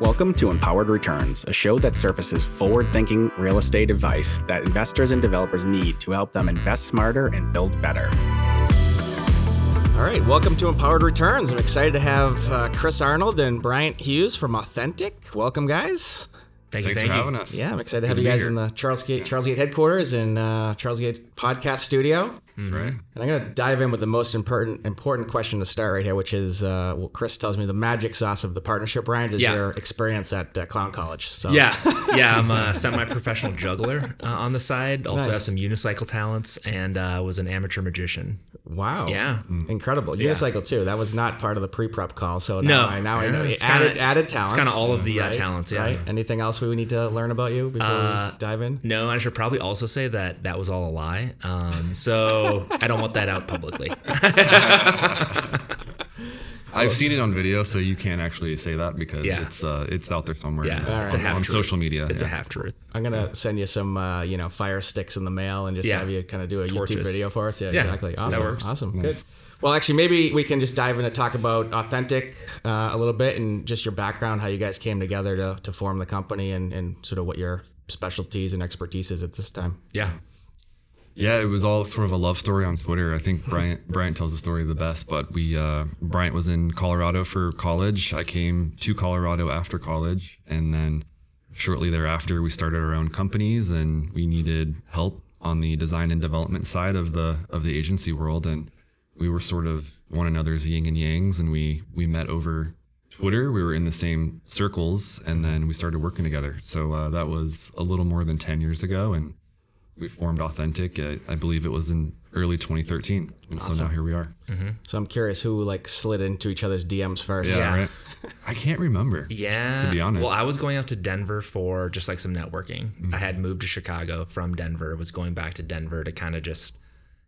Welcome to Empowered Returns, a show that surfaces forward thinking real estate advice that investors and developers need to help them invest smarter and build better. All right, welcome to Empowered Returns. I'm excited to have uh, Chris Arnold and Bryant Hughes from Authentic. Welcome, guys. Thank you. Thanks thank for you. having us. Yeah, I'm excited to have to you guys here. in the Charlesgate, Charles Gate headquarters and uh, Charlesgate podcast studio. That's right. And I'm going to dive in with the most important important question to start right here, which is uh, well, Chris tells me the magic sauce of the partnership, Bryant, is Yeah. your experience at uh, Clown College. So Yeah, yeah. I'm a semi-professional juggler uh, on the side. Also Nice. have some unicycle talents, and uh, was an amateur magician. wow, Yeah. incredible. Unicycle too. That was not part of the pre-prep call. So No. now I now I know you it's added kinda- added talents. It's kind of all of the uh, right? talents. Yeah. Right. Anything else we need to learn about you before Uh, we dive in? No, I should probably also say that that was all a lie. Um, so I don't want that out publicly. I've seen it on video, so you can't actually say that because Yeah. it's uh, it's out there somewhere. Yeah, it's a on, half on truth. social media. It's a half truth. I'm gonna send you some, uh, you know, fire sticks in the mail and just Yeah. have you kind of do a YouTube video for us. Yeah, Yeah, exactly. that Awesome. works. Awesome. Good. Well, actually, maybe we can just dive in and talk about authentic uh, a little bit and just your background, how you guys came together to, to form the company, and, and sort of what your specialties and expertise is at this time. Yeah. Yeah, it was all sort of a love story on Twitter. I think Bryant Bryant tells the story the best. But we uh, Bryant was in Colorado for college. I came to Colorado after college, and then shortly thereafter, we started our own companies, and we needed help on the design and development side of the of the agency world, and we were sort of one another's yin and yangs, and we we met over Twitter. We were in the same circles, and then we started working together. So uh, that was a little more than ten years ago, and we formed Authentic. Uh, I believe it was in early 2013, and so now here we are. So I'm curious who like slid into each other's DMs first. Yeah, Yeah. right. I can't remember. Yeah. To be honest. Well, I was going out to Denver for just like some networking. Mm-hmm. I had moved to Chicago from Denver, was going back to Denver to kind of just,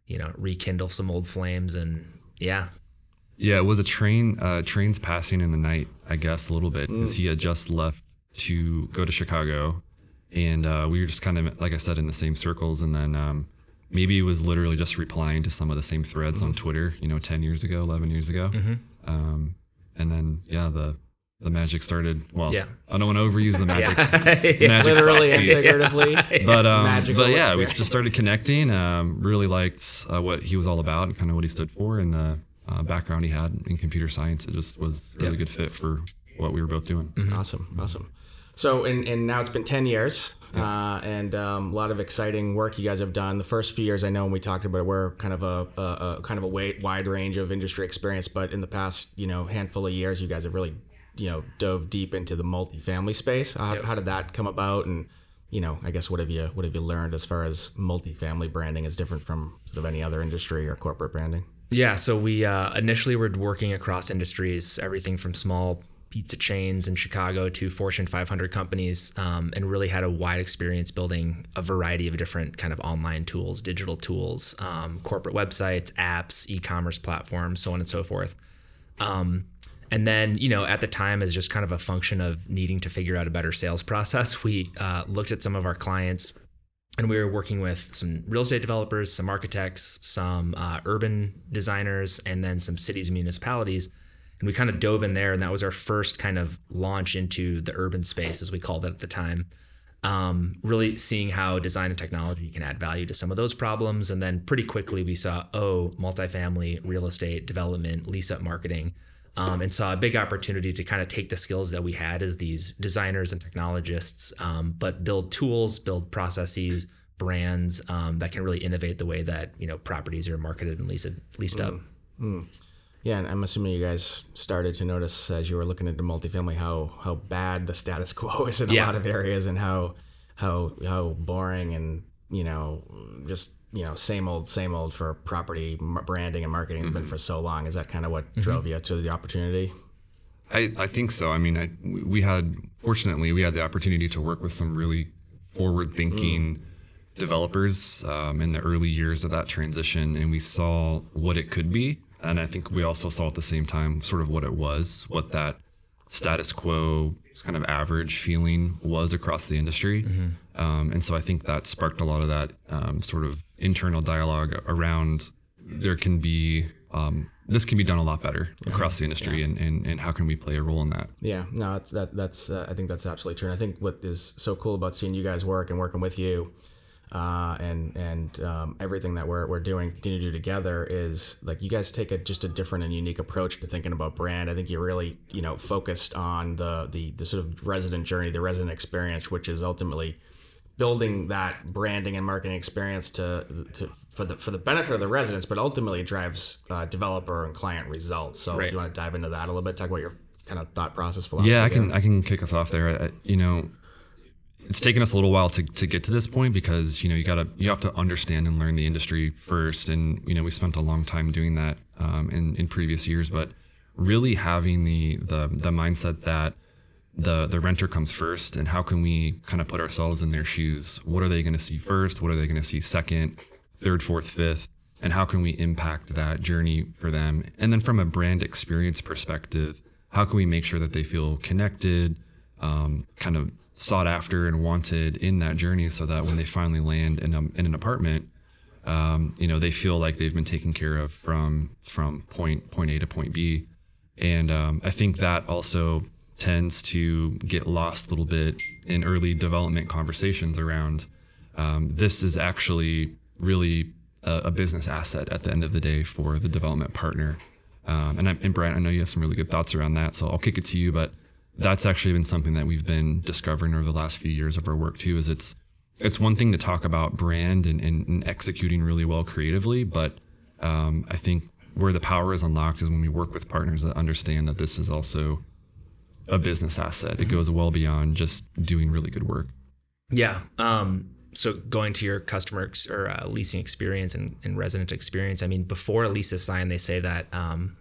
you know, rekindle some old flames. And yeah. Yeah, it was a train. Uh, trains passing in the night, I guess, a little bit because he had just left to go to Chicago, and uh, we were just kind of, like I said, in the same circles. And then um, maybe it was literally just replying to some of the same threads on Twitter, you know, 10 years ago, 11 years ago. Um, and then yeah, the the magic started. Well, Yeah. I don't want to overuse the magic. yeah. magic Literally and figuratively. but um, but yeah, we just started connecting. Um, really liked uh, what he was all about and kind of what he stood for and the uh, background he had in computer science. It just was a really good fit for what we were both doing. Awesome, awesome. So, and, and now it's been 10 years uh, and um, a lot of exciting work you guys have done. The first few years, I know when we talked about it, we're kind of a, a, a kind of a wide, wide range of industry experience. But in the past, you know, handful of years, you guys have really, you know, dove deep into the multifamily space. How, how did that come about? And, you know, I guess what have you what have you learned as far as multifamily branding is different from sort of any other industry or corporate branding? Yeah, so we uh, initially were working across industries, everything from small pizza chains in Chicago to Fortune 500 companies, um, and really had a wide experience building a variety of different kind of online tools, digital tools, um, corporate websites, apps, e-commerce platforms, so on and so forth. Um, and then, you know, at the time, as just kind of a function of needing to figure out a better sales process, we uh, looked at some of our clients and we were working with some real estate developers, some architects, some uh, urban designers, and then some cities and municipalities. And we kind of dove in there, and that was our first kind of launch into the urban space, as we called it at the time. Um, really seeing how design and technology can add value to some of those problems. And then pretty quickly we saw, oh, multifamily, real estate, development, lease up marketing, um, and saw a big opportunity to kind of take the skills that we had as these designers and technologists, um, but build tools, build processes, brands um, that can really innovate the way that you know properties are marketed and leased leased up. Yeah, and I'm assuming you guys started to notice as you were looking into multifamily how how bad the status quo is in a Yeah. lot of areas and how how how boring and you know just you know same old same old for property branding and marketing has been mm-hmm. for so long. Is that kind of what mm-hmm. drove you to the opportunity? I, I think so. I mean, I, we had fortunately we had the opportunity to work with some really forward-thinking mm. developers um, in the early years of that transition, and we saw what it could be. And I think we also saw at the same time sort of what it was, what that status quo kind of average feeling was across the industry. Um, and so I think that sparked a lot of that um, sort of internal dialogue around there can be um, this can be done a lot better across the industry, and, and and how can we play a role in that? Yeah, no, that's, that that's uh, I think that's absolutely true. And I think what is so cool about seeing you guys work and working with you, uh, and and um, everything that we're we're doing, continue to do together is like you guys take a just a different and unique approach to thinking about brand. I think you're really you know focused on the the the sort of resident journey, the resident experience, which is ultimately building that branding and marketing experience to to for the for the benefit of the residents, but ultimately drives uh, developer and client results. So, Right. you want to dive into that a little bit? Talk about your kind of thought process philosophy. Yeah, I there? can I can kick us off there. I, you know, it's taken us a little while to, to get to this point because you know you gotta you have to understand and learn the industry first, and you know we spent a long time doing that um, in in previous years, but really having the the the mindset that the the renter comes first, and how can we kind of put ourselves in their shoes? What are they going to see first? What are they going to see second, third, fourth, fifth? And how can we impact that journey for them? And then from a brand experience perspective, how can we make sure that they feel connected, um, kind of sought after and wanted in that journey, so that when they finally land in, a, in an apartment, um, you know, they feel like they've been taken care of from from point point A to point B. And um, I think that also tends to get lost a little bit in early development conversations around um, this is actually really a, a business asset at the end of the day for the development partner. Um, and, I, and Bryant, I know you have some really good thoughts around that, so I'll kick it to you. But that's actually been something that we've been discovering over the last few years of our work too. Is it's it's one thing to talk about brand and, and, and executing really well creatively, but um, I think where the power is unlocked is when we work with partners that understand that this is also a business asset. It goes well beyond just doing really good work. Yeah. Um, so going to your customer ex- or uh, leasing experience and, and resident experience, I mean, before a lease is signed, they say that um,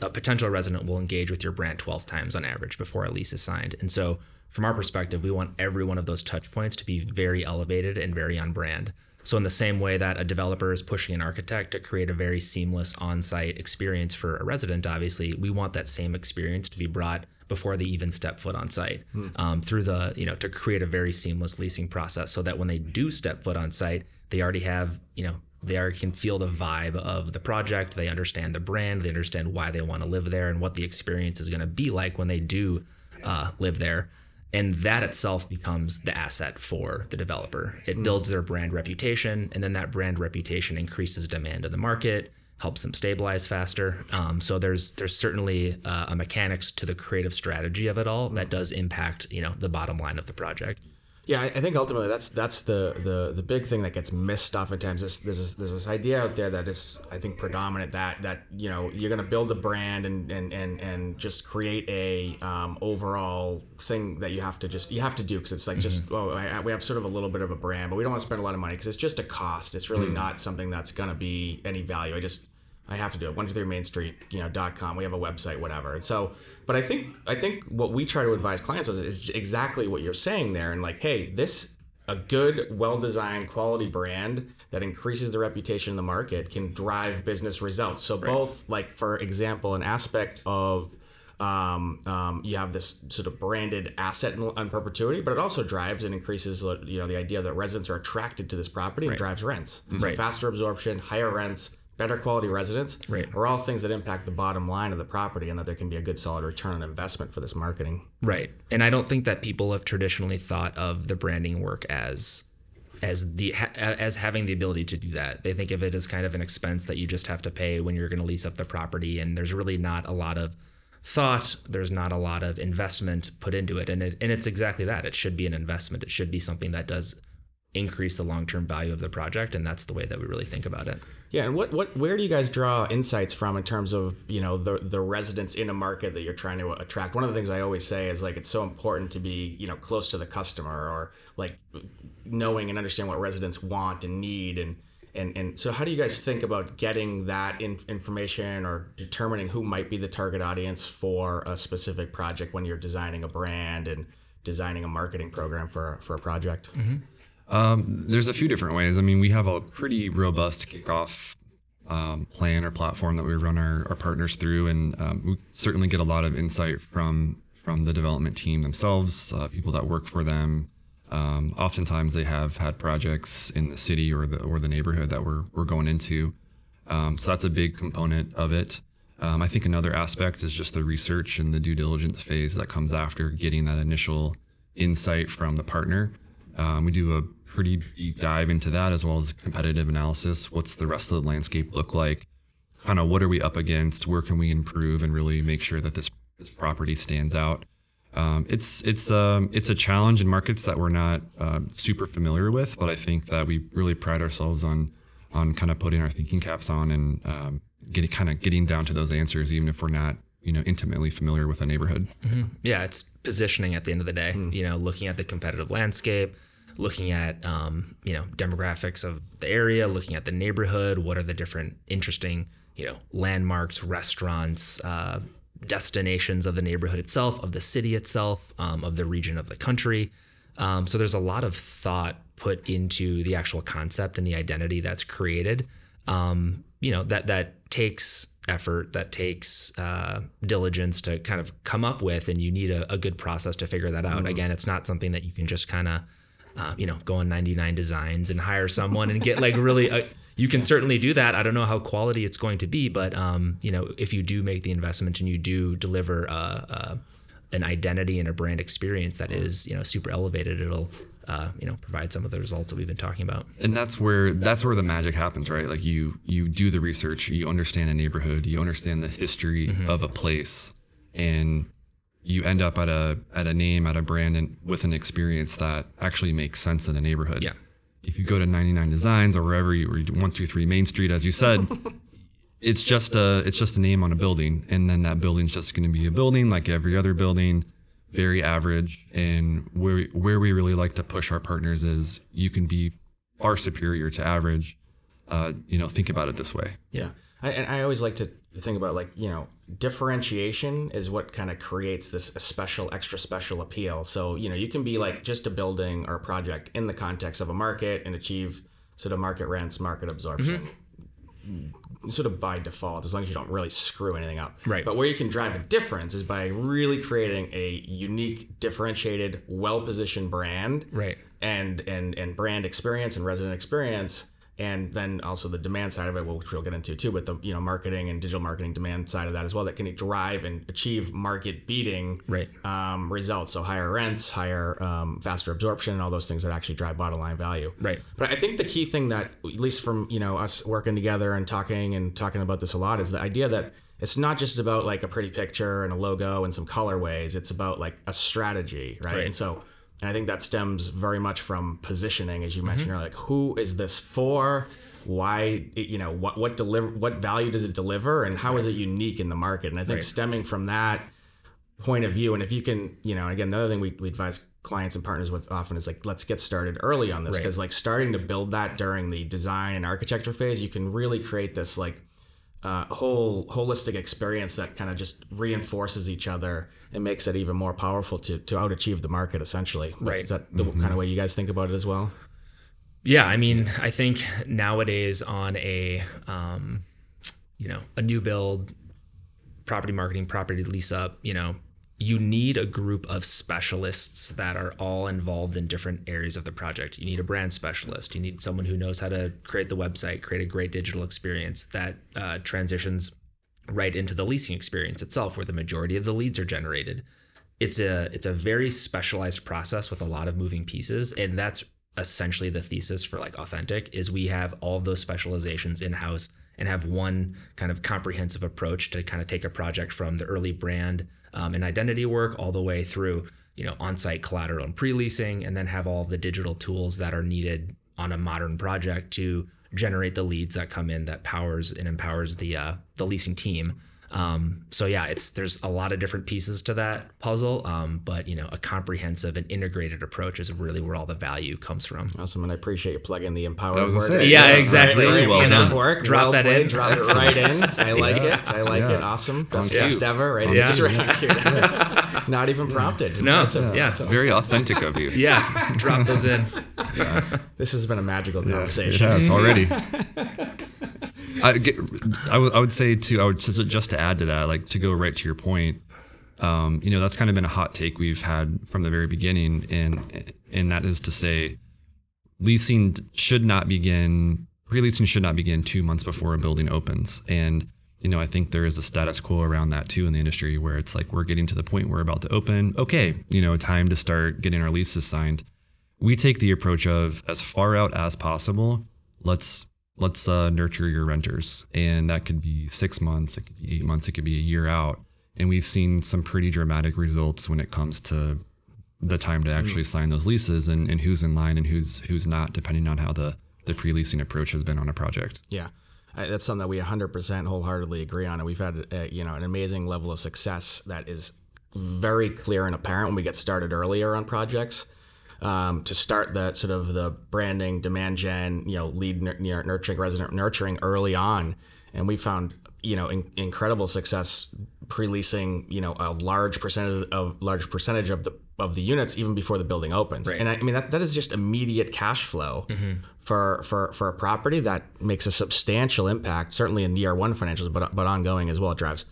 a potential resident will engage with your brand 12 times on average before a lease is signed. And so, from our perspective, we want every one of those touch points to be very elevated and very on brand. So, in the same way that a developer is pushing an architect to create a very seamless on site experience for a resident, obviously, we want that same experience to be brought before they even step foot on site um, through the, you know, to create a very seamless leasing process so that when they do step foot on site, they already have, you know, they can feel the vibe of the project. They understand the brand. They understand why they want to live there and what the experience is going to be like when they do uh, live there. And that itself becomes the asset for the developer. It builds their brand reputation, and then that brand reputation increases demand in the market, helps them stabilize faster. Um, so there's there's certainly uh, a mechanics to the creative strategy of it all that does impact you know the bottom line of the project. Yeah, I think ultimately that's that's the the the big thing that gets missed oftentimes. Is there's this, there's this idea out there that is I think predominant that that you know you're going to build a brand and and and and just create a um, overall thing that you have to just you have to do because it's like just oh I, we have sort of a little bit of a brand, but we don't want to spend a lot of money because it's just a cost. It's really not something that's going to be any value. I just I have to do it. One two three Main Street, you know, dot com. We have a website, whatever. And so, but I think I think what we try to advise clients is, is exactly what you're saying there. And like, hey, this a good, well designed, quality brand that increases the reputation in the market can drive business results. So both, like for example, an aspect of um, um, you have this sort of branded asset in, in perpetuity, but it also drives and increases, you know, the idea that residents are attracted to this property and Right. drives rents. So Right. faster absorption, higher rents, better quality residents Right. are all things that impact the bottom line of the property and that there can be a good solid return on investment for this marketing. Right. And I don't think that people have traditionally thought of the branding work as as the as having the ability to do that. They think of it as kind of an expense that you just have to pay when you're going to lease up the property and there's really not a lot of thought, there's not a lot of investment put into it and it and it's exactly that. It should be an investment. It should be something that does increase the long-term value of the project and that's the way that we really think about it. Yeah, and what, what where do you guys draw insights from in terms of you know the the residents in a market that you're trying to attract? One of the things I always say is like it's so important to be you know close to the customer or like knowing and understand what residents want and need and and and so how do you guys think about getting that in, information or determining who might be the target audience for a specific project when you're designing a brand and designing a marketing program for for a project? Mm-hmm. Um, there's a few different ways. I mean, we have a pretty robust kickoff um, plan or platform that we run our, our partners through, and um, we certainly get a lot of insight from from the development team themselves, uh, people that work for them. Um, oftentimes, they have had projects in the city or the or the neighborhood that we're we're going into. Um, so that's a big component of it. Um, I think another aspect is just the research and the due diligence phase that comes after getting that initial insight from the partner. Um, we do a pretty deep dive into that as well as competitive analysis. What's the rest of the landscape look like? Kind of what are we up against? Where can we improve and really make sure that this this property stands out? Um, it's it's um, it's a challenge in markets that we're not uh, super familiar with, but I think that we really pride ourselves on on kind of putting our thinking caps on and um, getting kind of getting down to those answers, even if we're not you know intimately familiar with a neighborhood. Yeah, it's positioning at the end of the day. You know, looking at the competitive landscape, looking at um, you know demographics of the area, looking at the neighborhood. What are the different interesting you know landmarks, restaurants, uh, destinations of the neighborhood itself, of the city itself, um, of the region of the country. Um, so there's a lot of thought put into the actual concept and the identity that's created. Um, you know that that takes effort, that takes uh, diligence to kind of come up with, and you need a, a good process to figure that out. Again, it's not something that you can just kind of uh, you know go on 99 designs and hire someone and get like really. uh you can certainly do that. I don't know how quality it's going to be, but um, you know if you do make the investment and you do deliver uh, uh, an identity and a brand experience that is you know super elevated, it'll uh, you know provide some of the results that we've been talking about. and that's where that's where the magic happens right like you you do the research you understand a neighborhood you understand the history of a place and you end up at a at a name at a brand and with an experience that actually makes sense in a neighborhood. Yeah. if you go to 99 designs or wherever you or 123 main street as you said it's just a it's just a name on a building. And then that building's just going to be a building like every other building very average. And where where we really like to push our partners is you can be far superior to average uh, you know think about it this way Yeah, I, and I always like to think about like you know differentiation is what kind of creates this special, extra special appeal. So you know you can be like just a building or a project in the context of a market and achieve sort of market rents, market absorption. Sort of by default, as long as you don't really screw anything up. Right. But where you can drive a difference is by really creating a unique, differentiated, well-positioned brand Right. and and and brand experience and resident experience and then also the demand side of it which we'll get into too but the you know marketing and digital marketing demand side of that as well that can drive and achieve market beating Right. um, results so higher rents higher um, faster absorption and all those things that actually drive bottom line value Right. but I think the key thing that, at least from you know us working together and talking and talking about this a lot, is the idea that it's not just about like a pretty picture and a logo and some colorways. It's about like a strategy, right? Right. And so, and I think that stems very much from positioning, as you mentioned mm-hmm. earlier. Like, who is this for? Why? You know, what what deliver? What value does it deliver? And how is it unique in the market? And I think Right. stemming from that point of view and if you can you know again the other thing we, we advise clients and partners with often is like let's get started early on this Right. because like starting to build that during the design and architecture phase you can really create this like uh, whole holistic experience that kind of just reinforces each other and makes it even more powerful to to out achieve the market essentially. Right. is that the kind of way you guys think about it as well? Yeah, I mean, I think nowadays on a um, you know a new build, property marketing, property lease up, you know, you need a group of specialists that are all involved in different areas of the project. You need a brand specialist. You need someone who knows how to create the website, create a great digital experience that uh, transitions right into the leasing experience itself, where the majority of the leads are generated. It's a it's a very specialized process with a lot of moving pieces, and that's essentially the thesis for like authentic is we have all those specializations in house and have one kind of comprehensive approach to kind of take a project from the early brand um, and identity work all the way through you know on-site collateral and pre-leasing and then have all the digital tools that are needed on a modern project to generate the leads that come in that powers and empowers the uh, the leasing team um, so yeah it's there's a lot of different pieces to that puzzle um, but you know a comprehensive and integrated approach is really where all the value comes from awesome and i appreciate you plugging the empowered I word say. Yeah, That's exactly. very, very Well done. work Drop well that played. in. drop it right in i like Yeah. it i like Yeah. it awesome best cue. best ever right Yeah. just right on not even prompted no Impressive. yeah very authentic of you yeah drop those in This has been a magical conversation. it conversation. has already I, get, I, would, say too. I would just, just to add to that, like to go right to your point. Um, you know, that's kind of been a hot take we've had from the very beginning, and and that is to say, leasing should not begin pre-leasing should not begin two months before a building opens. And you know, I think there is a status quo around that too in the industry where it's like we're getting to the point we're about to open. Okay, you know, time to start getting our leases signed. We take the approach of as far out as possible. Let's let's uh, nurture your renters, and that could be six months, it could be eight months, it could be a year out. And we've seen some pretty dramatic results when it comes to the time to actually sign those leases and, and who's in line and who's who's not, depending on how the the pre-leasing approach has been on a project. Yeah. That's something that we 100% wholeheartedly agree on, and we've had uh, you know an amazing level of success that is very clear and apparent when we get started earlier on projects. Um, to start the sort of the branding, demand gen, you know, lead nur- nur- nurturing, resident nurturing early on, and we found you know in, incredible success pre-leasing you know a large percentage of large percentage of the of the units even before the building opens. Right. And I, I mean that, that is just immediate cash flow for, for for a property that makes a substantial impact, certainly in year one financials, but but ongoing as well. It drives,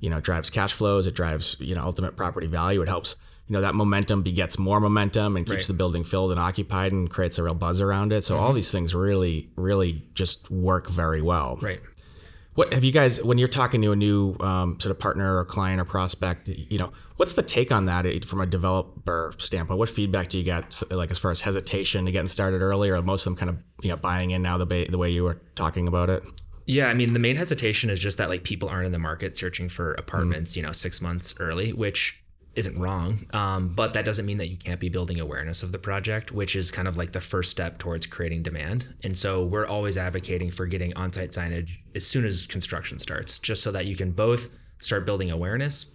you know, it drives cash flows. It drives you know ultimate property value. It helps you know that momentum begets more momentum and keeps Right. the building filled and occupied and creates a real buzz around it. So all these things really really just work very well. Right. What have you guys when you're talking to a new um, sort of partner or client or prospect? You know, what's the take on that from a developer standpoint? What feedback do you get, like as far as hesitation to getting started early, or most of them kind of you know buying in now the ba- the way you were talking about it? Yeah, I mean, the main hesitation is just that like people aren't in the market searching for apartments, you know, six months early, which isn't wrong. Um, but that doesn't mean that you can't be building awareness of the project, which is kind of like the first step towards creating demand. And so we're always advocating for getting on site signage as soon as construction starts, just so that you can both start building awareness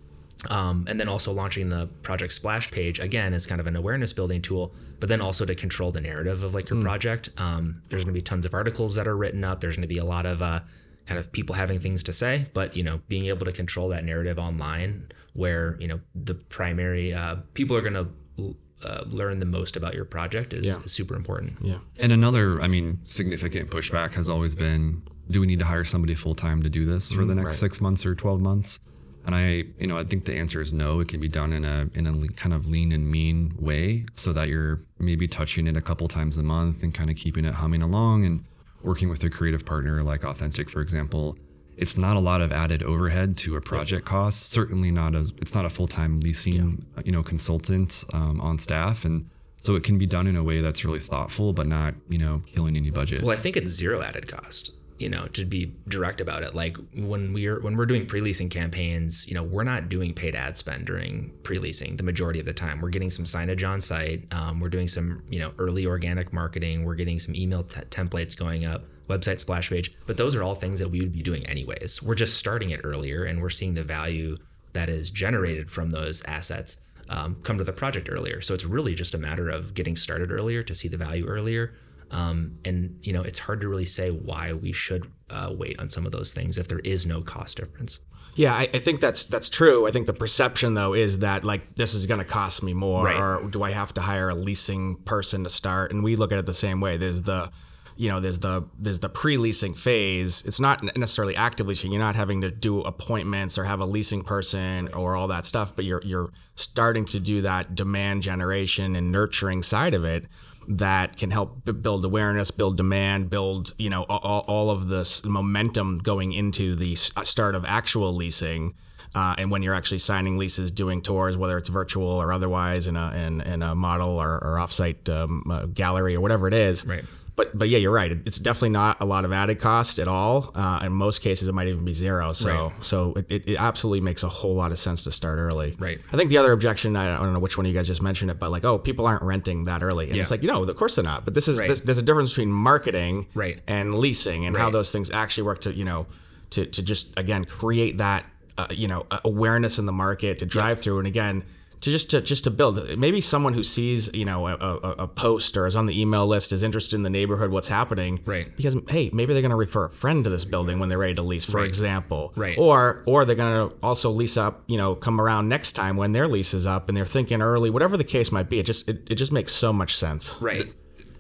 um, and then also launching the project splash page again is kind of an awareness building tool but then also to control the narrative of like your project um, there's going to be tons of articles that are written up there's going to be a lot of uh, kind of people having things to say but you know being able to control that narrative online where you know the primary uh, people are going to uh, learn the most about your project is, Yeah. is super important Yeah, And another, I mean, significant pushback has always been do we need to hire somebody full time to do this for the next right. six months or 12 months? And I, you know, I think the answer is no. It can be done in a in a kind of lean and mean way, so that you're maybe touching it a couple times a month and kind of keeping it humming along and working with a creative partner like Authentic, for example. It's not a lot of added overhead to a project cost. Certainly not a. It's not a full time leasing, you know, consultant um, on staff, and so it can be done in a way that's really thoughtful, but not, you know, killing any budget. Well, I think it's zero added cost. You know, to be direct about it. Like when we're when we're doing pre-leasing campaigns, you know, we're not doing paid ad spend during pre-leasing the majority of the time. We're getting some signage on site. Um, we're doing some you know early organic marketing. We're getting some email t- templates going up, website splash page. But those are all things that we would be doing anyways. We're just starting it earlier, and we're seeing the value that is generated from those assets um, come to the project earlier. So it's really just a matter of getting started earlier to see the value earlier. Um, and you know, it's hard to really say why we should uh, wait on some of those things if there is no cost difference. yeah, I, I think that's that's true. I think the perception though is that like this is going to cost me more, Right. or do I have to hire a leasing person to start? And we look at it the same way. There's the you know, there's the there's the pre-leasing phase. It's not necessarily active leasing. You're not having to do appointments or have a leasing person or all that stuff, but you're you're starting to do that demand generation and nurturing side of it that can help build awareness, build demand, build you know all, all of this momentum going into the s- start of actual leasing. Uh, and when you're actually signing leases, doing tours, whether it's virtual or otherwise, in a in, in a model or, or offsite um, uh, gallery or whatever it is, Right. But but yeah, you're right. It's definitely not a lot of added cost at all. Uh, in most cases, it might even be zero. So Right. so it, it, it absolutely makes a whole lot of sense to start early. Right. I think the other objection, I, don't know which one of you guys just mentioned it, but like, oh, people aren't renting that early, and it's like, you know, of course they're not. But this is Right. this, there's a difference between marketing Right. and leasing, and how those things actually work to you know to to just again create that uh, you know awareness in the market to drive through, and again. To just to just to build maybe someone who sees you know a, a, a post or is on the email list is interested in the neighborhood what's happening Right. because hey maybe they're going to refer a friend to this building when they're ready to lease for Right. example Right. or or they're going to also lease up you know come around next time when their lease is up and they're thinking early whatever the case might be it just it, it just makes so much sense Right.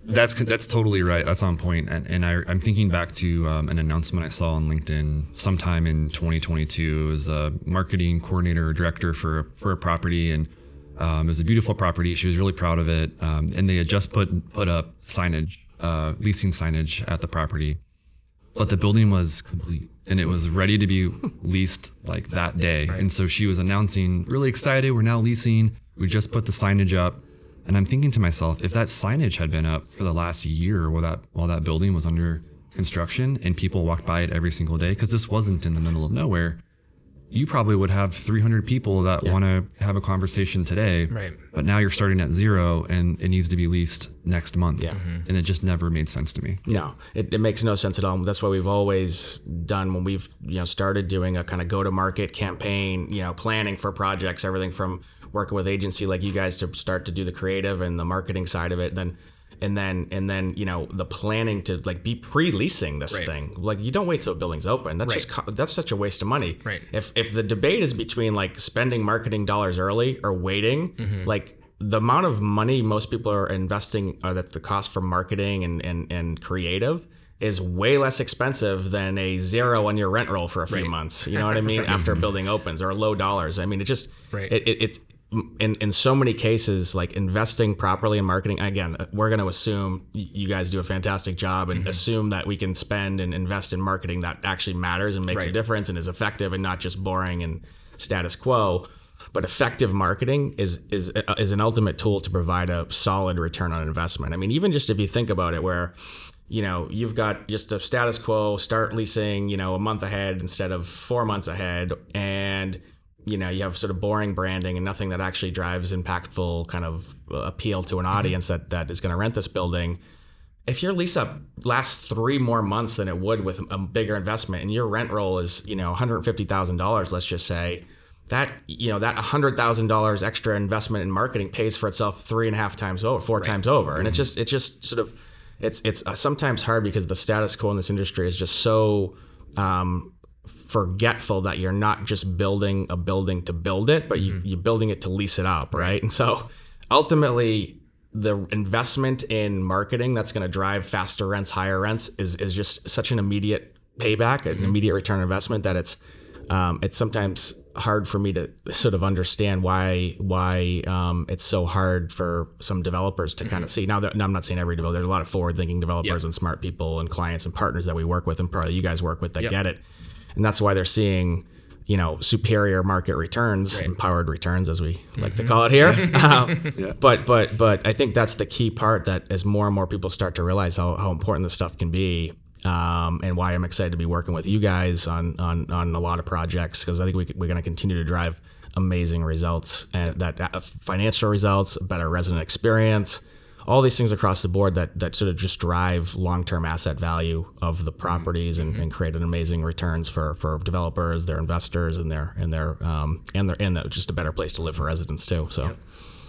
That's that's totally right. That's on point. And, and I, I'm thinking back to um, an announcement I saw on LinkedIn sometime in 2022. It was a marketing coordinator or director for a, for a property, and um, it was a beautiful property. She was really proud of it, um, and they had just put put up signage uh, leasing signage at the property, but the building was complete and it was ready to be leased like that day. And so she was announcing, really excited, we're now leasing. We just put the signage up. And I'm thinking to myself, if that signage had been up for the last year while that while that building was under construction and people walked by it every single day, because this wasn't in the middle of nowhere, you probably would have 300 people that want to have a conversation today. Right. But now you're starting at zero and it needs to be leased next month. Yeah. Mm-hmm. And it just never made sense to me. No, it, it makes no sense at all. That's what we've always done when we've you know started doing a kind of go to market campaign, you know, planning for projects, everything from working with agency like you guys to start to do the creative and the marketing side of it, then and then and then you know the planning to like be pre-leasing this Right. thing. Like you don't wait till a building's open. That's just that's such a waste of money. Right. If if the debate is between like spending marketing dollars early or waiting, like the amount of money most people are investing uh, that's the cost for marketing and, and, and creative is way less expensive than a zero on your rent roll for a few Right. months. You know what I mean? After a building opens or low dollars. I mean, it just, Right. it, it, it's, in, in so many cases, like investing properly in marketing, again, uh, we're going to assume you guys do a fantastic job and mm-hmm. assume that we can spend and invest in marketing that actually matters and makes a difference and is effective and not just boring and status quo. But effective marketing is is uh, is an ultimate tool to provide a solid return on investment. I mean, even just if you think about it, where you know you've got just a status quo, start leasing, you know, a month ahead instead of four months ahead, and you know you have sort of boring branding and nothing that actually drives impactful kind of uh, appeal to an audience that that is going to rent this building. If your lease up lasts three more months than it would with a bigger investment and your rent roll is you know $150000 let's just say that you know that $100000 extra investment in marketing pays for itself three and a half times over four times over. And it's just it's just sort of it's it's uh, sometimes hard because the status quo in this industry is just so um, forgetful that you're not just building a building to build it, but you, you're building it to lease it up, right? And so ultimately, the investment in marketing that's going to drive faster rents, higher rents is is just such an immediate payback, an immediate return investment that it's um, it's sometimes hard for me to sort of understand why why um, it's so hard for some developers to kind of see. Now, that, now I'm not saying every developer. There's a lot of forward thinking developers and smart people and clients and partners that we work with, and probably you guys work with that Yep. get it, and that's why they're seeing you know superior market returns, empowered returns, as we like to call it here. Um, But but but I think that's the key part that as more and more people start to realize how, how important this stuff can be. Um, and why I'm excited to be working with you guys on on, on a lot of projects because I think we, we're going to continue to drive amazing results and that uh, financial results, better resident experience, all these things across the board that that sort of just drive long-term asset value of the properties and, and create an amazing returns for for developers, their investors, and their and their um, and their and the, just a better place to live for residents too. So.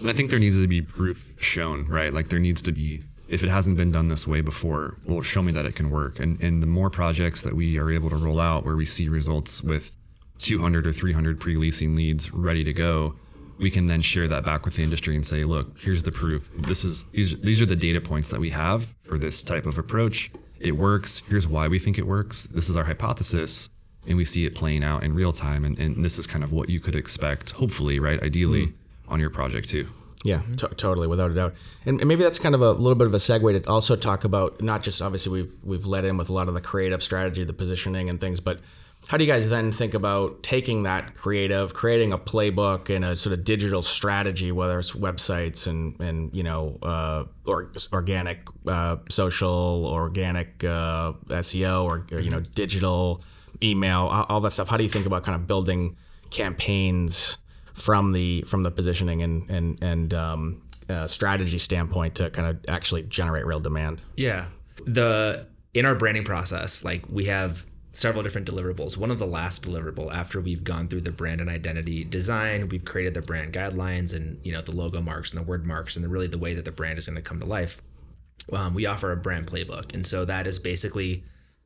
And I think there needs to be proof shown, right? Like there needs to be, if it hasn't been done this way before, well, show me that it can work. And and the more projects that we are able to roll out where we see results with 200 or 300 pre-leasing leads ready to go, we can then share that back with the industry and say, look, here's the proof. This is these these are the data points that we have for this type of approach. It works. Here's why we think it works. This is our hypothesis. And we see it playing out in real time. And, and this is kind of what you could expect, hopefully, right? Ideally, mm-hmm. on your project too. Yeah, mm-hmm. to- totally, without a doubt. And, and maybe that's kind of a little bit of a segue to also talk about not just obviously we've we've led in with a lot of the creative strategy, the positioning and things, but how do you guys then think about taking that creative, creating a playbook and a sort of digital strategy, whether it's websites and and you know uh, or organic uh, social, organic uh, SEO, or, or you know digital email, all, that stuff. How do you think about kind of building campaigns? from the from the positioning and and and um, uh, strategy standpoint to kind of actually generate real demand. Yeah. The in our branding process, like we have several different deliverables. One of the last deliverable after we've gone through the brand and identity design, we've created the brand guidelines and you know the logo marks and the word marks and the, really the way that the brand is going to come to life. Um, we offer a brand playbook, and so that is basically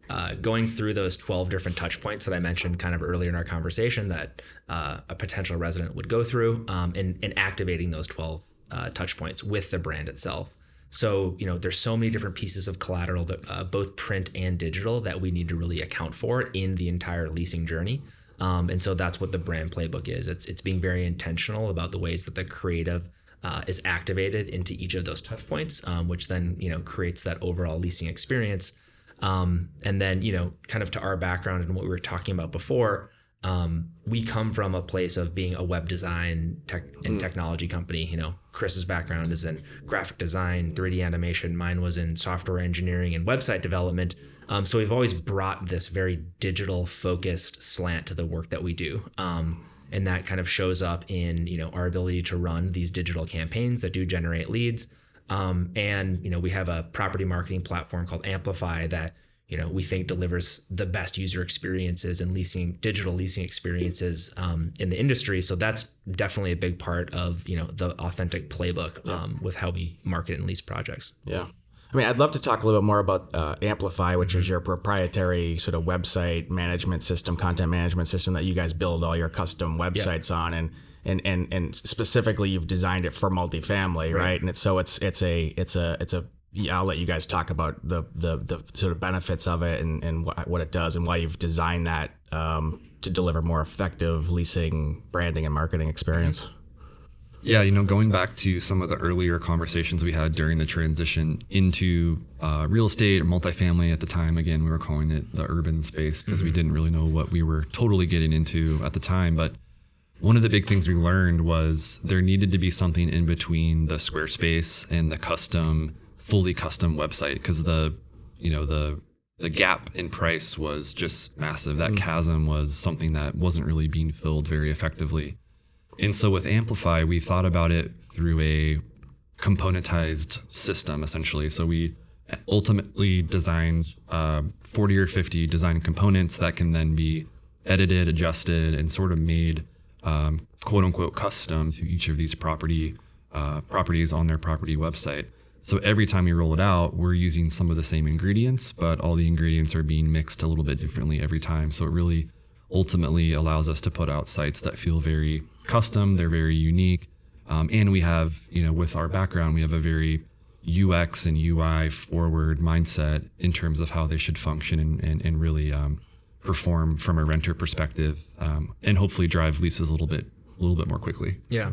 uh, going through those 12 different touch points that I mentioned kind of earlier in our conversation that uh, a potential resident would go through um, and, and activating those 12 uh, touch points with the brand itself. So, you know, there's so many different pieces of collateral that uh, both print and digital that we need to really account for in the entire leasing journey. Um, and so that's what the brand playbook is. It's it's being very intentional about the ways that the creative uh, is activated into each of those touch points, um, which then you know creates that overall leasing experience. Um, and then you know, kind of to our background and what we were talking about before, um, we come from a place of being a web design tech and technology company. You know, Chris's background is in graphic design, 3D animation. Mine was in software engineering and website development. Um, so we've always brought this very digital focused slant to the work that we do. Um, and that kind of shows up in you know our ability to run these digital campaigns that do generate leads. Um, and you know we have a property marketing platform called Amplify that you know we think delivers the best user experiences and leasing digital leasing experiences um, in the industry. So that's definitely a big part of you know the authentic playbook um, with how we market and lease projects. Yeah. I mean, I'd love to talk a little bit more about uh, Amplify, which is your proprietary sort of website management system, content management system that you guys build all your custom websites on, and and and and specifically, you've designed it for multifamily, right? And it's so it's it's a it's a it's a yeah, I'll let you guys talk about the the, the sort of benefits of it and and what, what it does and why you've designed that um, to deliver more effective leasing, branding, and marketing experience. Yeah, you know, going back to some of the earlier conversations we had during the transition into uh, real estate or multifamily at the time, again, we were calling it the urban space because we didn't really know what we were totally getting into at the time. But one of the big things we learned was there needed to be something in between the Squarespace and the custom, fully custom website because the, you know, the the gap in price was just massive. That chasm was something that wasn't really being filled very effectively. And so with Amplify, we thought about it through a componentized system, essentially. So we ultimately designed uh, 40 or 50 design components that can then be edited, adjusted, and sort of made um, quote unquote custom to each of these property uh, properties on their property website. So every time we roll it out, we're using some of the same ingredients, but all the ingredients are being mixed a little bit differently every time. So it really ultimately allows us to put out sites that feel very custom, they're very unique. Um, and we have, you know, with our background, we have a very UX and UI forward mindset in terms of how they should function and, and, and really um, perform from a renter perspective um, and hopefully drive leases a little bit a little bit more quickly. Yeah.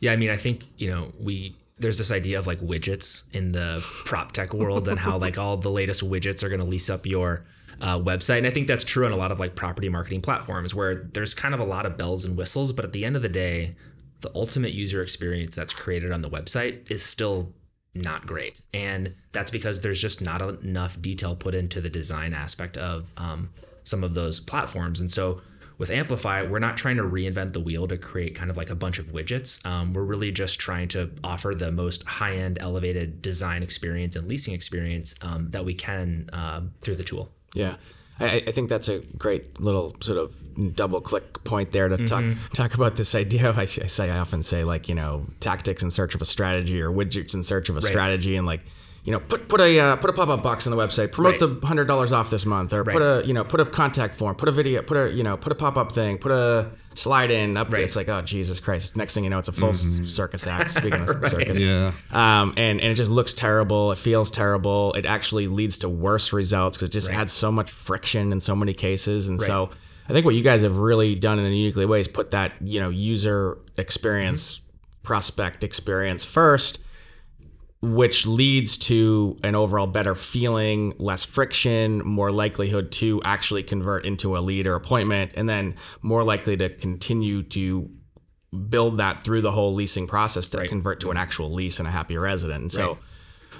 Yeah. I mean, I think, you know, we, there's this idea of like widgets in the prop tech world and how like all the latest widgets are going to lease up your uh, website. And I think that's true on a lot of like property marketing platforms where there's kind of a lot of bells and whistles, but at the end of the day, the ultimate user experience that's created on the website is still not great. And that's because there's just not enough detail put into the design aspect of um, some of those platforms. And so with Amplify, we're not trying to reinvent the wheel to create kind of like a bunch of widgets. Um, we're really just trying to offer the most high end, elevated design experience and leasing experience um, that we can uh, through the tool. Yeah. I, I think that's a great little sort of double click point there to talk talk about this idea. I, I say I often say like you know tactics in search of a strategy or widgets in search of a strategy and like you know put put a uh, put a pop up box on the website, promote Right. the hundred dollars off this month, or put a you know put a contact form, put a video, put a you know put a pop up thing, put a slide in up. Right. It's like oh Jesus Christ! Next thing you know, it's a full s- circus act. Speaking of circus, Yeah. um, and and it just looks terrible. It feels terrible. It actually leads to worse results because it just adds so much friction in so many cases. And so I think what you guys have really done in a uniquely way is put that you know user experience, prospect experience first, which leads to an overall better feeling, less friction, more likelihood to actually convert into a lead or appointment, and then more likely to continue to build that through the whole leasing process to convert to an actual lease and a happy resident. And so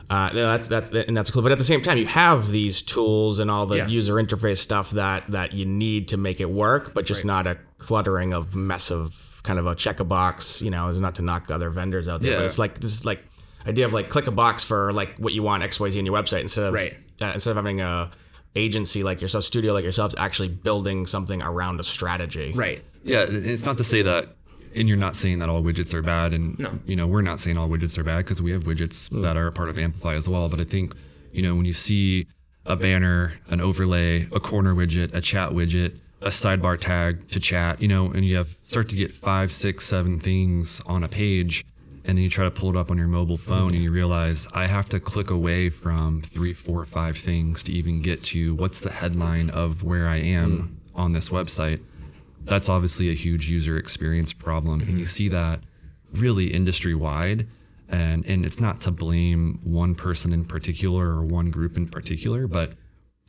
uh, that's that's and that's cool. But at the same time, you have these tools and all the Yeah. user interface stuff that that you need to make it work, but just not a cluttering of mess of kind of a check a box. You know, is not to knock other vendors out there, but it's like this is like idea of like click a box for like what you want X Y Z on your website instead of Right. uh, instead of having a agency like yourself, studio like yourselves, actually building something around a strategy. Right. Yeah, it's not to say that, and you're not saying that all widgets are bad, and No. you know we're not saying all widgets are bad because we have widgets that are a part of Amplify as well. But I think you know when you see a banner, an overlay, a corner widget, a chat widget, a sidebar tag to chat, you know, and you have start to get five, six, seven things on a page. And then you try to pull it up on your mobile phone and you realize I have to click away from three, four, five things to even get to what's the headline of where I am hmm. on this website that's obviously a huge user experience problem and you hmm. see that really industry wide. And, and it's not to blame one person in particular or one group in particular, but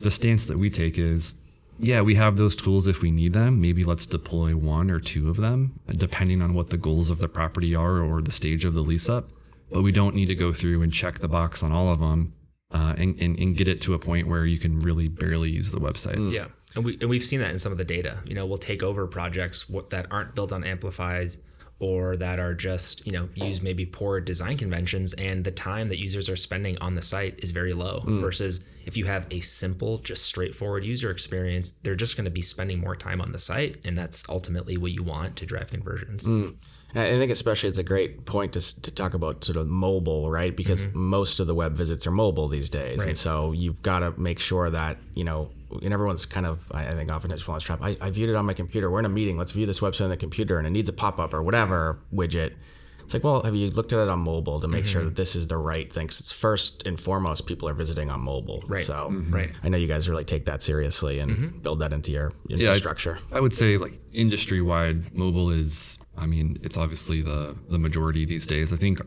the stance that we take is yeah, we have those tools if we need them. Maybe let's deploy one or two of them, depending on what the goals of the property are or the stage of the lease up. But we don't need to go through and check the box on all of them uh, and, and, and get it to a point where you can really barely use the website. Yeah, and we and we've seen that in some of the data. You know, we'll take over projects that aren't built on Amplifies or that are just you know use maybe poor design conventions, and the time that users are spending on the site is very low. Mm. Versus if you have a simple, just straightforward user experience, they're just going to be spending more time on the site, and that's ultimately what you want to drive conversions. Mm. And I think especially it's a great point to, to talk about sort of mobile, right? Because mm-hmm. most of the web visits are mobile these days, and so you've got to make sure that you know. And everyone's kind of, I I think, often has fallen trap. I, I viewed it on my computer. We're in a meeting. Let's view this website on the computer, and it needs a pop up or whatever widget. It's like, well, have you looked at it on mobile to make sure mm-hmm. that this is the right thing? 'Cause it's first and foremost, people are visiting on mobile. Right. So, mm-hmm. Right. I know you guys really take that seriously and mm-hmm. build that into your I- infrastructure. I would say like industry wide, mobile is. I mean, it's obviously the the majority these days. I think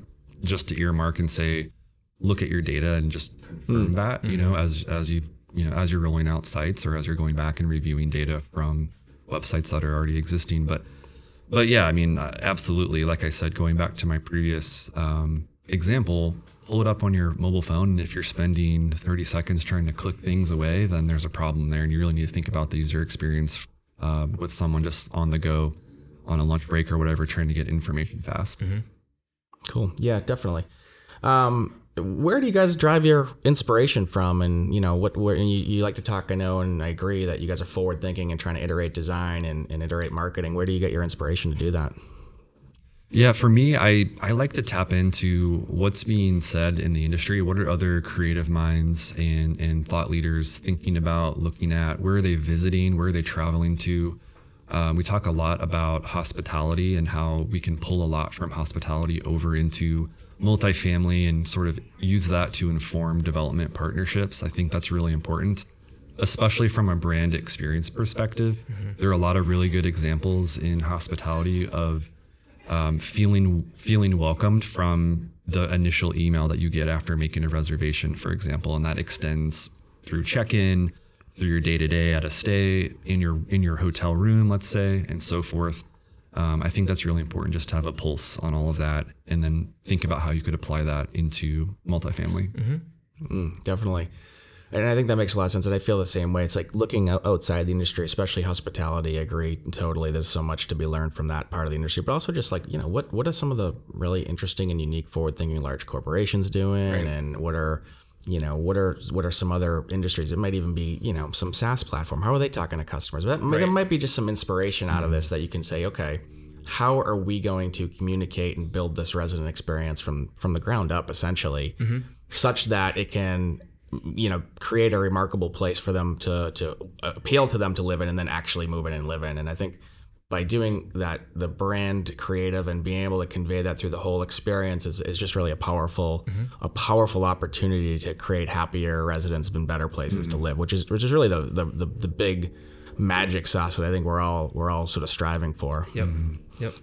just to earmark and say, look at your data and just hmm. confirm that. You hmm. know, as as you you know as you're rolling out sites or as you're going back and reviewing data from websites that are already existing. But but yeah, I mean, uh, absolutely. Like I said, going back to my previous um, example, pull it up on your mobile phone. And if you're spending 30 seconds trying to click things away, then there's a problem there. And you really need to think about the user experience uh, with someone just on the go on a lunch break or whatever, trying to get information fast. Cool. Yeah, definitely. Um, where do you guys drive your inspiration from? And you know, what where you, you like to talk? I know, and I agree that you guys are forward thinking and trying to iterate design and, and iterate marketing. Where do you get your inspiration to do that? Yeah, for me, I, I like to tap into what's being said in the industry. What are other creative minds and, and thought leaders thinking about, looking at? Where are they visiting? Where are they traveling to? Um, we talk a lot about hospitality and how we can pull a lot from hospitality over into multifamily and sort of use that to inform development partnerships. I think that's really important, especially from a brand experience perspective. There are a lot of really good examples in hospitality of um, feeling feeling welcomed from the initial email that you get after making a reservation, for example, and that extends through check-in, through your day-to-day at a stay, in your in your hotel room, let's say, and so forth. Um, I think that's really important just to have a pulse on all of that, and then think about how you could apply that into multifamily. Mm, definitely. And I think that makes a lot of sense. And I feel the same way. It's like looking outside the industry, especially hospitality. I agree totally. There's so much to be learned from that part of the industry, but also just like, you know, what, what are some of the really interesting and unique forward thinking large corporations doing? And what are, you know, what are, what are some other industries? It might even be, you know, some SaaS platform. How are they talking to customers? That, There might be just some inspiration out of mm-hmm. this that you can say, okay, how are we going to communicate and build this resident experience from from the ground up essentially mm-hmm. such that it can you know create a remarkable place for them to to appeal to them to live in and then actually move in and live in and i think by doing that the brand creative and being able to convey that through the whole experience is, is just really a powerful mm-hmm. a powerful opportunity to create happier residents and better places to mm-hmm. live which is which is really the the, the, the big magic sauce that i think we're all we're all sort of striving for Yep. Mm-hmm. Yep.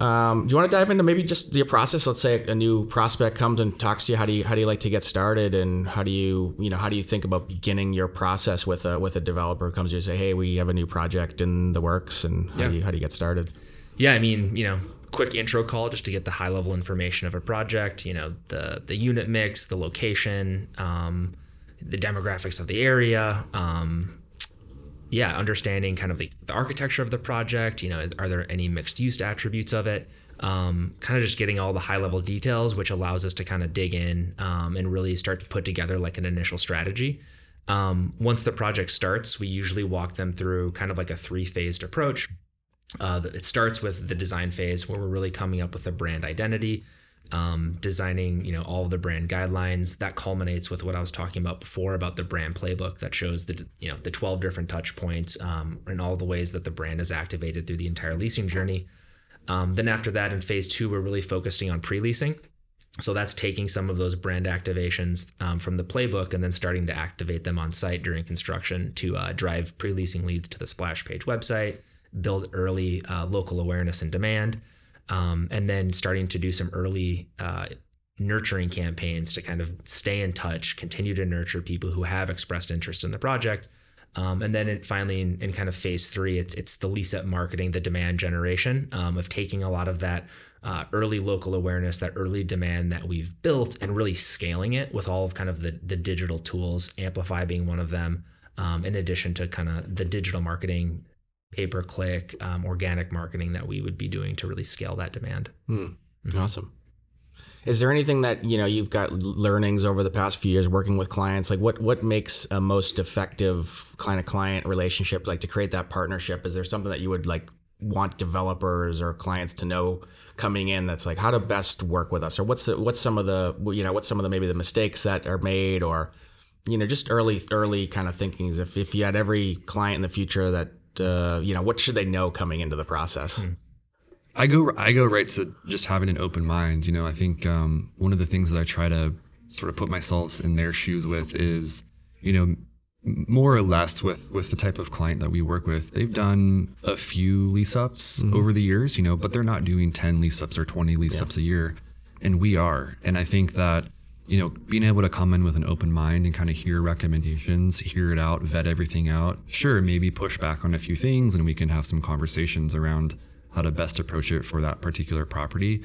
Um, do you want to dive into maybe just your process? Let's say a new prospect comes and talks to you. How do you how do you like to get started, and how do you you know how do you think about beginning your process with a with a developer who comes to you and say, hey, we have a new project in the works, and how Yeah. do you how do you get started? Yeah, I mean, you know, quick intro call just to get the high level information of a project. You know, the the unit mix, the location, um, the demographics of the area. Um, yeah, understanding kind of the, the architecture of the project. You know, are there any mixed use attributes of it? Um, kind of just getting all the high level details, which allows us to kind of dig in um, and really start to put together like an initial strategy. Um, once the project starts, we usually walk them through kind of like a three phased approach. Uh, it starts with the design phase where we're really coming up with a brand identity, um, designing you know all the brand guidelines. That culminates with what I was talking about before about the brand playbook that shows the you know the 12 different touch points um, and all the ways that the brand is activated through the entire leasing journey. Um, then after that, in phase two, we're really focusing on pre-leasing. So that's taking some of those brand activations um, from the playbook and then starting to activate them on site during construction to uh, drive pre-leasing leads to the splash page website, build early uh, local awareness and demand. Um, and then starting to do some early uh, nurturing campaigns to kind of stay in touch, continue to nurture people who have expressed interest in the project. Um, and then it finally in, in, kind of phase three, it's it's the lease up marketing, the demand generation um, of taking a lot of that uh, early local awareness, that early demand that we've built, and really scaling it with all of kind of the the digital tools, Amplify being one of them. Um, in addition to kind of the digital marketing, pay per click, um, organic marketing that we would be doing to really scale that demand. Mm. Mm-hmm. Awesome. Is there anything that you know you've got learnings over the past few years working with clients? Like what what makes a most effective client client relationship? Like to create that partnership, is there something that you would like want developers or clients to know coming in? That's like how to best work with us, or what's the what's some of the you know what's some of the maybe the mistakes that are made, or you know just early early kind of thinking is if if you had every client in the future that uh, you know what should they know coming into the process? Hmm. I go I go right to just having an open mind. You know, I think um, one of the things that I try to sort of put myself in their shoes with is, you know, more or less with with the type of client that we work with. They've done a few lease ups mm-hmm. over the years, you know, but they're not doing 10 lease ups or 20 lease yeah. ups a year, and we are. And I think that you know, being able to come in with an open mind and kind of hear recommendations, hear it out, vet everything out. Sure, maybe push back on a few things and we can have some conversations around how to best approach it for that particular property.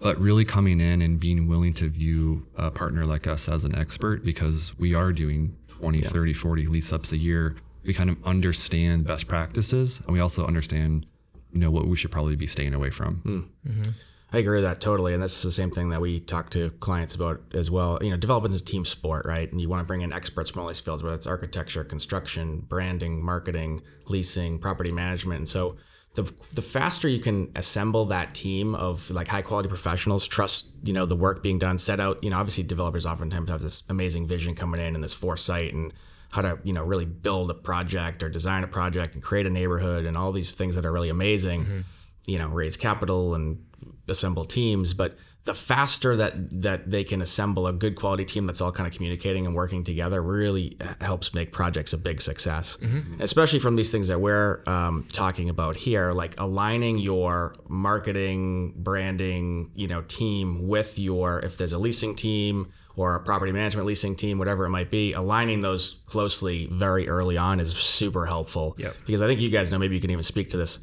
But really coming in and being willing to view a partner like us as an expert because we are doing 20, yeah. 30, 40 lease ups a year. We kind of understand best practices and we also understand, you know, what we should probably be staying away from. Mm. Mm-hmm. I agree with that totally, and that's the same thing that we talk to clients about as well. You know, development is a team sport, right? And you want to bring in experts from all these fields, whether it's architecture, construction, branding, marketing, leasing, property management, and so the the faster you can assemble that team of like high quality professionals, trust you know the work being done, set out. You know, obviously developers oftentimes have this amazing vision coming in and this foresight and how to you know really build a project or design a project and create a neighborhood and all these things that are really amazing. Mm-hmm. You know, raise capital and assemble teams, but the faster that that they can assemble a good quality team that's all kind of communicating and working together really helps make projects a big success mm-hmm. especially from these things that we're um, talking about here like aligning your marketing branding you know team with your if there's a leasing team or a property management leasing team whatever it might be aligning those closely very early on is super helpful yep. because i think you guys know maybe you can even speak to this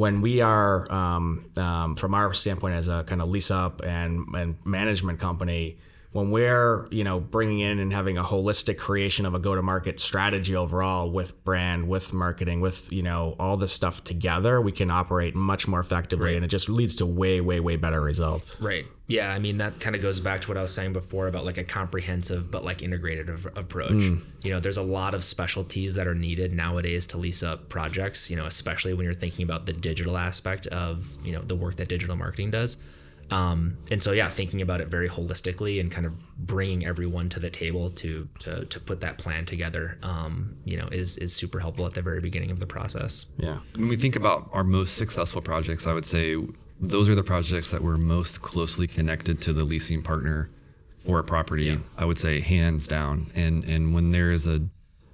when we are, um, um, from our standpoint as a kind of lease up and, and management company, when we're you know bringing in and having a holistic creation of a go to market strategy overall with brand with marketing with you know all this stuff together we can operate much more effectively right. and it just leads to way way way better results right yeah i mean that kind of goes back to what i was saying before about like a comprehensive but like integrated approach mm. you know there's a lot of specialties that are needed nowadays to lease up projects you know especially when you're thinking about the digital aspect of you know the work that digital marketing does um, and so, yeah, thinking about it very holistically and kind of bringing everyone to the table to to, to put that plan together, um, you know, is is super helpful at the very beginning of the process. Yeah. When we think about our most successful projects, I would say those are the projects that were most closely connected to the leasing partner for a property. Yeah. I would say hands down. And and when there is a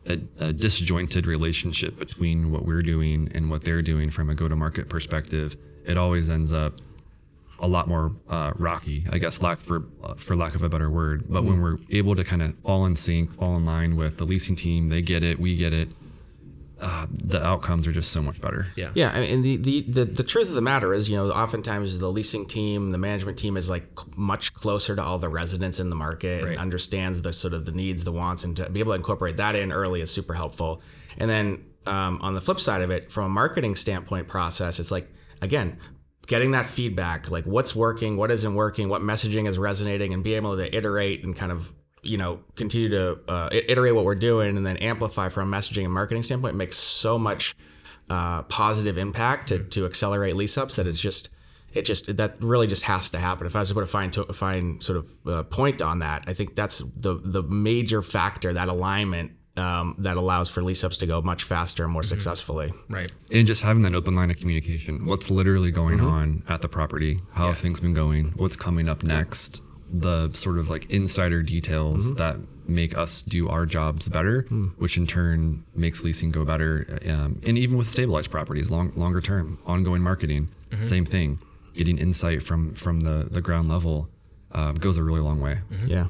a, a, disjointed relationship between what we're doing and what they're doing from a go-to-market perspective, it always ends up a lot more uh, rocky, I guess, lack for uh, for lack of a better word. But mm-hmm. when we're able to kind of fall in sync, fall in line with the leasing team, they get it, we get it. Uh, the outcomes are just so much better. Yeah, yeah. I mean, the, the the the truth of the matter is, you know, oftentimes the leasing team, the management team is like much closer to all the residents in the market right. and understands the sort of the needs, the wants, and to be able to incorporate that in early is super helpful. And then um, on the flip side of it, from a marketing standpoint process, it's like again getting that feedback, like what's working, what isn't working, what messaging is resonating, and be able to iterate and kind of you know continue to uh, iterate what we're doing and then amplify from a messaging and marketing standpoint makes so much uh, positive impact to, to accelerate lease ups that it's just it just that really just has to happen. If I was to put a fine to, fine sort of uh, point on that, I think that's the the major factor that alignment um, that allows for lease ups to go much faster and more mm-hmm. successfully. Right. And just having that open line of communication. What's literally going mm-hmm. on at the property? How yeah. things been going? What's coming up next? The sort of like insider details mm-hmm. that make us do our jobs better, mm. which in turn makes leasing go better. Um, and even with stabilized properties, long, longer term, ongoing marketing, mm-hmm. same thing getting insight from from the the ground level uh, goes a really long way. Yeah.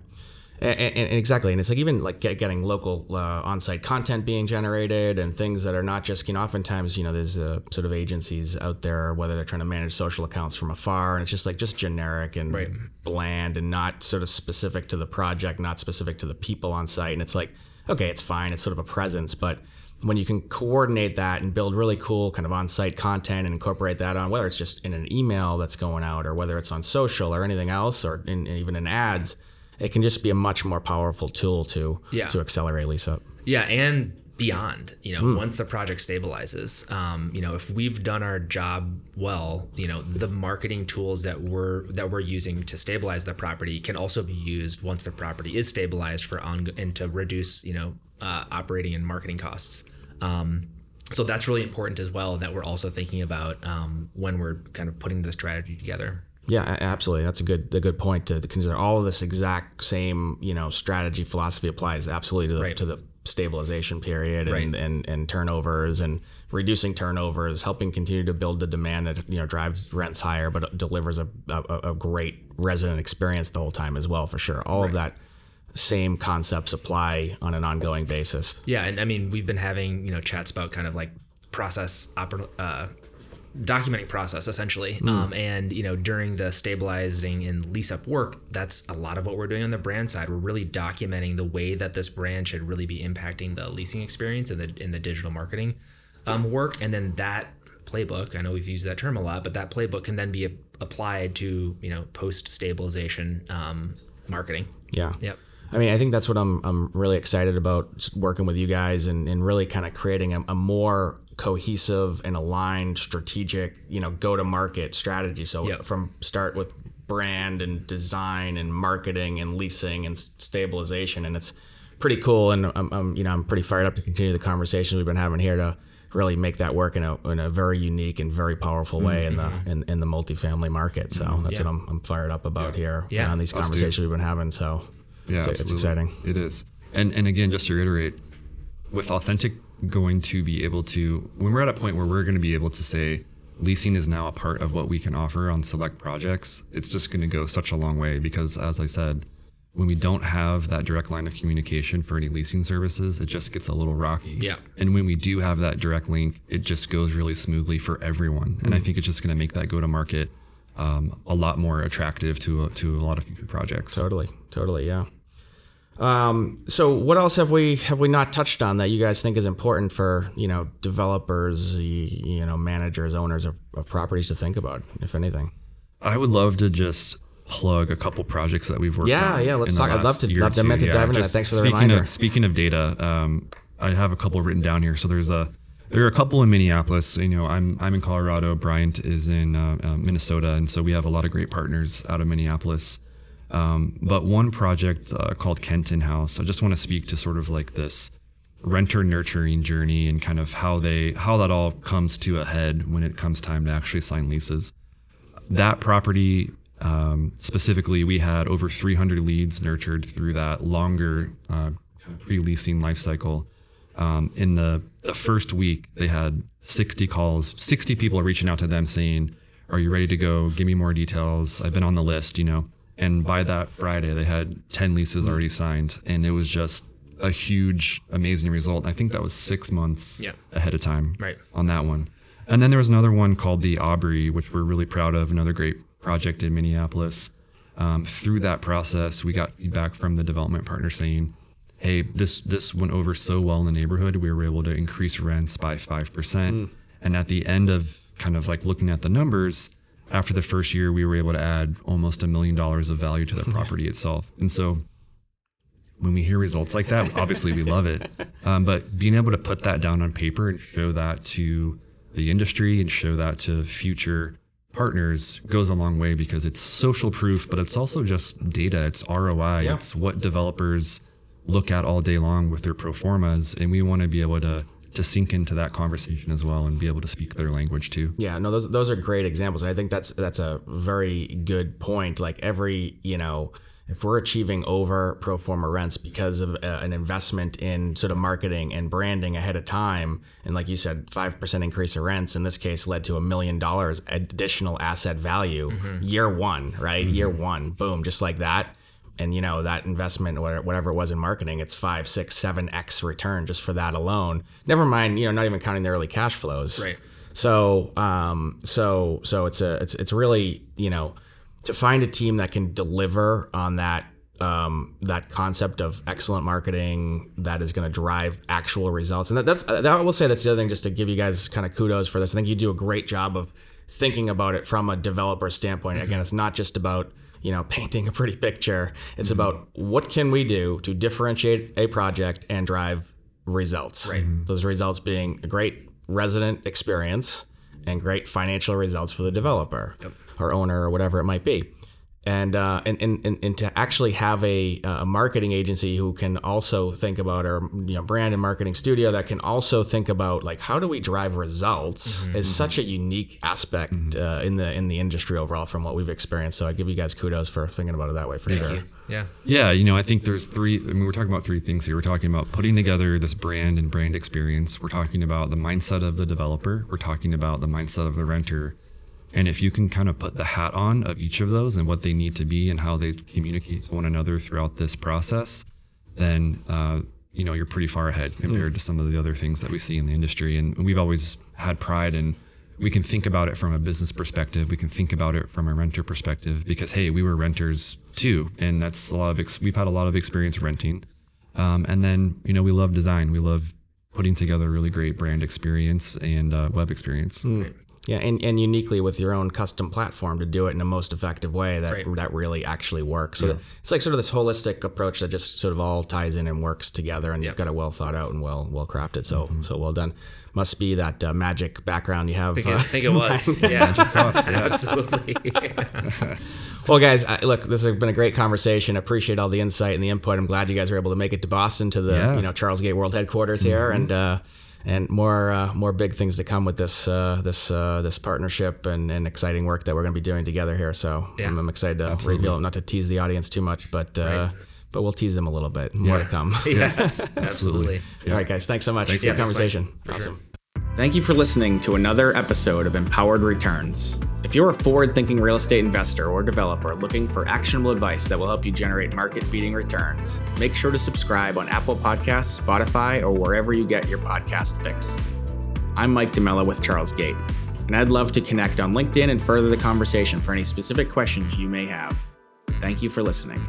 And, and, and exactly, and it's like even like get, getting local uh, on-site content being generated and things that are not just you know. Oftentimes, you know, there's uh, sort of agencies out there whether they're trying to manage social accounts from afar, and it's just like just generic and Right. bland and not sort of specific to the project, not specific to the people on site. And it's like, okay, it's fine, it's sort of a presence, but when you can coordinate that and build really cool kind of on-site content and incorporate that on whether it's just in an email that's going out or whether it's on social or anything else or in, even in ads it can just be a much more powerful tool to Yeah. to accelerate lease up Yeah, and beyond, you know, once the project stabilizes, um, you know, if we've done our job well, you know, the marketing tools that we're that we're using to stabilize the property can also be used once the property is stabilized for on and to reduce, you know, uh, operating and marketing costs. Um, so that's really important as well that we're also thinking about um, when we're kind of putting the strategy together. Yeah, absolutely. That's a good a good point to consider. All of this exact same you know strategy philosophy applies absolutely to the, Right. to the stabilization period and, Right. and and turnovers and reducing turnovers, helping continue to build the demand that you know drives rents higher, but delivers a, a, a great resident experience the whole time as well for sure. All of that same concepts apply on an ongoing basis. Yeah, and I mean we've been having you know chats about kind of like process oper- uh, documenting process essentially, um, and you know during the stabilizing and lease up work, that's a lot of what we're doing on the brand side. We're really documenting the way that this brand should really be impacting the leasing experience and the in the digital marketing um, work, and then that playbook. I know we've used that term a lot, but that playbook can then be a- applied to you know post stabilization um, marketing. Yeah. Yep. I mean, I think that's what I'm I'm really excited about working with you guys and, and really kind of creating a, a more cohesive and aligned strategic, you know, go to market strategy. So Yep. from start with brand and design and marketing and leasing and stabilization and it's pretty cool and I'm, I'm you know I'm pretty fired up to continue the conversation we've been having here to really make that work in a, in a very unique and very powerful way in the mm-hmm. in, in the multifamily market. So mm-hmm. that's Yeah. what I'm, I'm fired up about here Yeah. on these Us too. conversations we've been having. So Yeah, it's, it's exciting. It is. And and again, just to reiterate, with authentic going to be able to when we're at a point where we're going to be able to say leasing is now a part of what we can offer on select projects, it's just going to go such a long way because as I said, when we don't have that direct line of communication for any leasing services, it just gets a little rocky. Yeah. And when we do have that direct link, it just goes really smoothly for everyone. And I think it's just going to make that go to market um, a lot more attractive to a, to a lot of future projects. Totally, totally, yeah. Um, so what else have we have we not touched on that you guys think is important for you know developers, you know managers, owners of, of properties to think about, if anything? I would love to just plug a couple projects that we've worked Yeah, on. yeah, let's talk- I'd love to- love to- meant to dive into that. Thanks for the speaking reminder. Of, speaking of data, um, I have a couple written down here. So there's a there are a couple in Minneapolis. You know, I'm I'm in Colorado. Bryant is in uh, uh, Minnesota, and so we have a lot of great partners out of Minneapolis. Um, but one project uh, called Kenton House. I just want to speak to sort of like this renter nurturing journey and kind of how they how that all comes to a head when it comes time to actually sign leases that property um, specifically, we had over 300 leads nurtured through that longer uh, pre-leasing life cycle. Um, in the, the first week, they had 60 calls, 60 people reaching out to them saying, "Are you ready to go? Give me more details. I've been on the list, you know." And by that Friday, they had 10 leases already signed, and it was just a huge, amazing result. I think that was six months Yeah. ahead of time Right. on that one. And then there was another one called the Aubrey, which we're really proud of, another great project in Minneapolis. Um, through that process, we got feedback from the development partner saying, "Hey, this this went over so well in the neighborhood. We were able to increase rents by five percent." And at the end of kind of like looking at the numbers, after the first year, we were able to add almost a million dollars of value to the property itself. And so when we hear results like that, obviously we love it. Um, but being able to put that down on paper and show that to the industry and show that to future partners goes a long way because it's social proof, but it's also just data. It's ROI. Yeah. It's what developers look at all day long with their pro formas, and we want to be able to to sink into that conversation as well and be able to speak their language too. Yeah, no, those those are great examples. I think that's that's a very good point. Like every you know if we're achieving over pro forma rents because of uh, an investment in sort of marketing and branding ahead of time, and like you said, five percent increase of rents in this case led to a million dollars additional asset value year one, right? Year one, boom, just like that. And you know that investment, whatever whatever it was in marketing, it's five, six, seven x return just for that alone. Never mind, you know, not even counting the early cash flows. Right. So, um, so, so it's a, it's, it's really, you know, to find a team that can deliver on that, um, that concept of excellent marketing that is going to drive actual results. And that, that's, that I will say that's the other thing, just to give you guys kind of kudos for this. I think you do a great job of thinking about it from a developer standpoint. Again, it's not just about, you know, painting a pretty picture. It's mm-hmm. about what can we do to differentiate a project and drive results. Right. Mm-hmm. Those results being a great resident experience and great financial results for the developer or owner or whatever it might be. And, uh, and, and, and, and to actually have a, a marketing agency who can also think about our you know brand and marketing studio that can also think about like how do we drive results is such a unique aspect uh, in the in the industry overall from what we've experienced. So I give you guys kudos for thinking about it that way for Thank sure. you. Yeah. Yeah, you know, I think there's three. I mean, we're talking about three things here. We're talking about putting together this brand and brand experience. We're talking about the mindset of the developer. We're talking about the mindset of the renter. And if you can kind of put the hat on of each of those and what they need to be and how they communicate to one another throughout this process, then uh, you know you're pretty far ahead compared to some of the other things that we see in the industry. And we've always had pride in we can think about it from a business perspective. We can think about it from a renter perspective because hey, we were renters too, and that's a lot of ex- we've had a lot of experience renting. Um, and then you know we love design. We love putting together a really great brand experience and uh, web experience. Yeah, and, and uniquely with your own custom platform to do it in a most effective way that Right. that really actually works. So it's like sort of this holistic approach that just sort of all ties in and works together, and you've got it well thought out and well well crafted. So so well done. Must be that uh, magic background you have. I think, uh, I think it was. Yeah. Absolutely. Well, guys, I, look, this has been a great conversation. Appreciate all the insight and the input. I'm glad you guys were able to make it to Boston to the Yeah. you know Charlesgate World headquarters here, and uh, and more uh, more big things to come with this uh, this uh, this partnership and, and exciting work that we're going to be doing together here. So Yeah. I'm, I'm excited to reveal, not to tease the audience too much, but uh, but we'll tease them a little bit. More to come. yes. Absolutely. All right, guys. Thanks so much. Yeah, thanks, Mike. conversation. For sure. Thank you for listening to another episode of Empowered Returns. If you're a forward thinking real estate investor or developer looking for actionable advice that will help you generate market beating returns, make sure to subscribe on Apple Podcasts, Spotify, or wherever you get your podcast fix. I'm Mike DiMella with Charlesgate, and I'd love to connect on LinkedIn and further the conversation for any specific questions you may have. Thank you for listening.